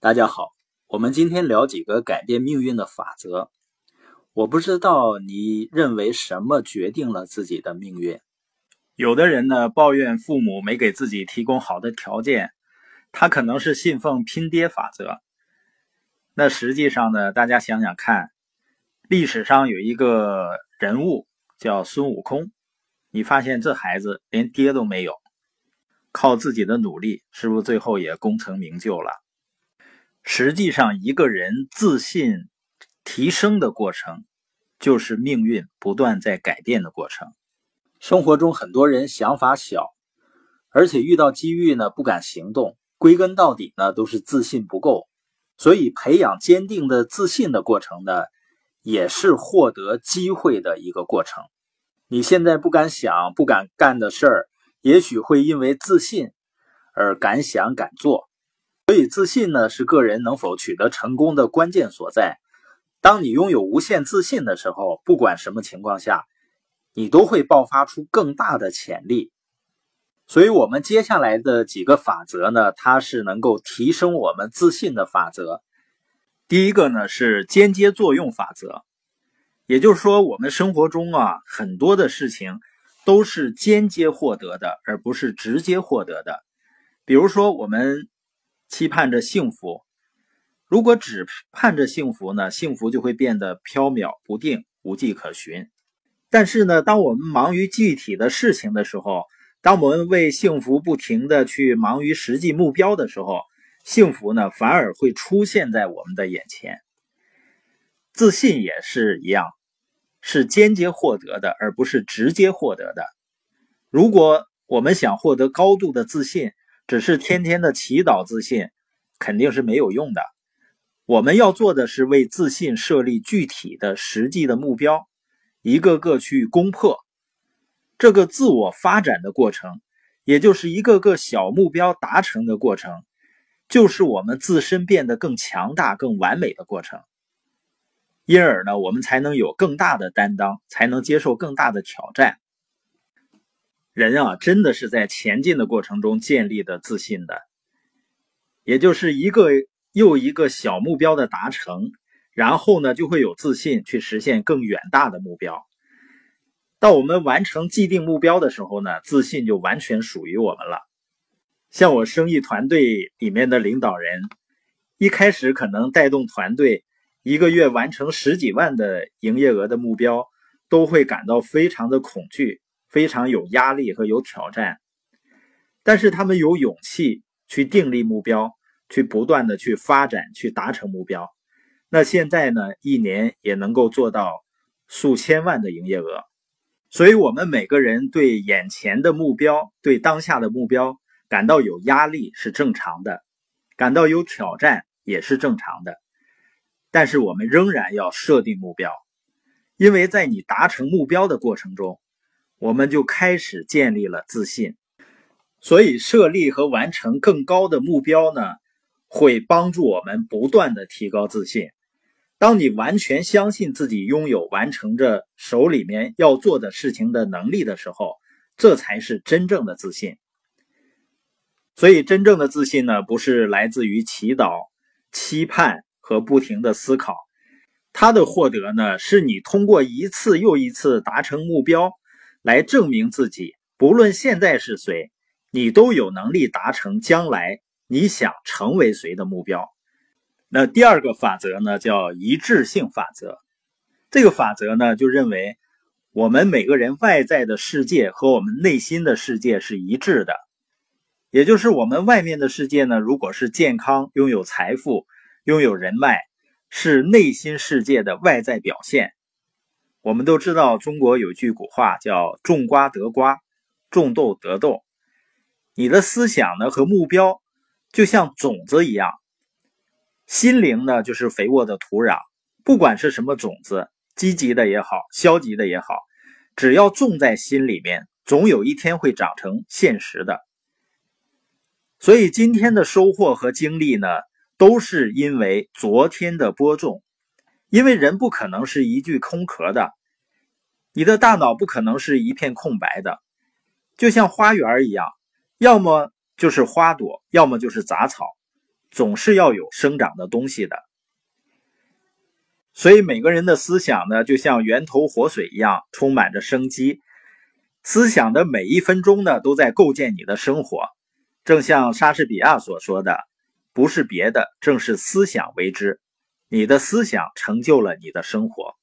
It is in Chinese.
大家好，我们今天聊几个改变命运的法则。我不知道你认为什么决定了自己的命运？有的人呢抱怨父母没给自己提供好的条件，他可能是信奉拼爹法则。那实际上呢，大家想想看，历史上有一个人物叫孙悟空，你发现这孩子连爹都没有，靠自己的努力，是不是最后也功成名就了？实际上，一个人自信提升的过程，就是命运不断在改变的过程。生活中很多人想法小，而且遇到机遇呢不敢行动，归根到底呢都是自信不够。所以，培养坚定的自信的过程呢，也是获得机会的一个过程。你现在不敢想、不敢干的事儿，也许会因为自信而敢想敢做。所以，自信呢是个人能否取得成功的关键所在。当你拥有无限自信的时候，不管什么情况下，你都会爆发出更大的潜力。所以，我们接下来的几个法则呢，它是能够提升我们自信的法则。第一个呢是间接作用法则，也就是说，我们生活中啊很多的事情都是间接获得的，而不是直接获得的。比如说，我们。期盼着幸福，如果只盼着幸福呢？幸福就会变得飘渺不定、无迹可寻。但是呢，当我们忙于具体的事情的时候，当我们为幸福不停的去忙于实际目标的时候，幸福呢反而会出现在我们的眼前。自信也是一样，是间接获得的，而不是直接获得的。如果我们想获得高度的自信，只是天天的祈祷自信，肯定是没有用的。我们要做的是为自信设立具体的、实际的目标，一个个去攻破。这个自我发展的过程，也就是一个个小目标达成的过程，就是我们自身变得更强大、更完美的过程。因而呢，我们才能有更大的担当，才能接受更大的挑战。人啊，真的是在前进的过程中建立的自信的，也就是一个又一个小目标的达成，然后呢，就会有自信去实现更远大的目标。到我们完成既定目标的时候呢，自信就完全属于我们了。像我生意团队里面的领导人，一开始可能带动团队一个月完成十几万的营业额的目标，都会感到非常的恐惧。非常有压力和有挑战，但是他们有勇气去订立目标，去不断的去发展，去达成目标。那现在呢，一年也能够做到数千万的营业额。所以，我们每个人对眼前的目标，对当下的目标感到有压力是正常的，感到有挑战也是正常的。但是，我们仍然要设定目标，因为在你达成目标的过程中。我们就开始建立了自信，所以设立和完成更高的目标呢，会帮助我们不断的提高自信。当你完全相信自己拥有完成着手里面要做的事情的能力的时候，这才是真正的自信。所以，真正的自信呢，不是来自于祈祷、期盼和不停的思考，它的获得呢，是你通过一次又一次达成目标。来证明自己，不论现在是谁，你都有能力达成将来你想成为谁的目标。那第二个法则呢，叫一致性法则。这个法则呢，就认为我们每个人外在的世界和我们内心的世界是一致的，也就是我们外面的世界呢，如果是健康、拥有财富、拥有人脉，是内心世界的外在表现。我们都知道，中国有句古话叫“种瓜得瓜，种豆得豆”。你的思想呢和目标，就像种子一样，心灵呢就是肥沃的土壤。不管是什么种子，积极的也好，消极的也好，只要种在心里面，总有一天会长成现实的。所以今天的收获和经历呢，都是因为昨天的播种。因为人不可能是一具空壳的。你的大脑不可能是一片空白的，就像花园一样，要么就是花朵，要么就是杂草。总是要有生长的东西的。所以每个人的思想呢，就像源头活水一样，充满着生机。思想的每一分钟呢，都在构建你的生活。正像莎士比亚所说的：“不是别的，正是思想为之。你的思想成就了你的生活。”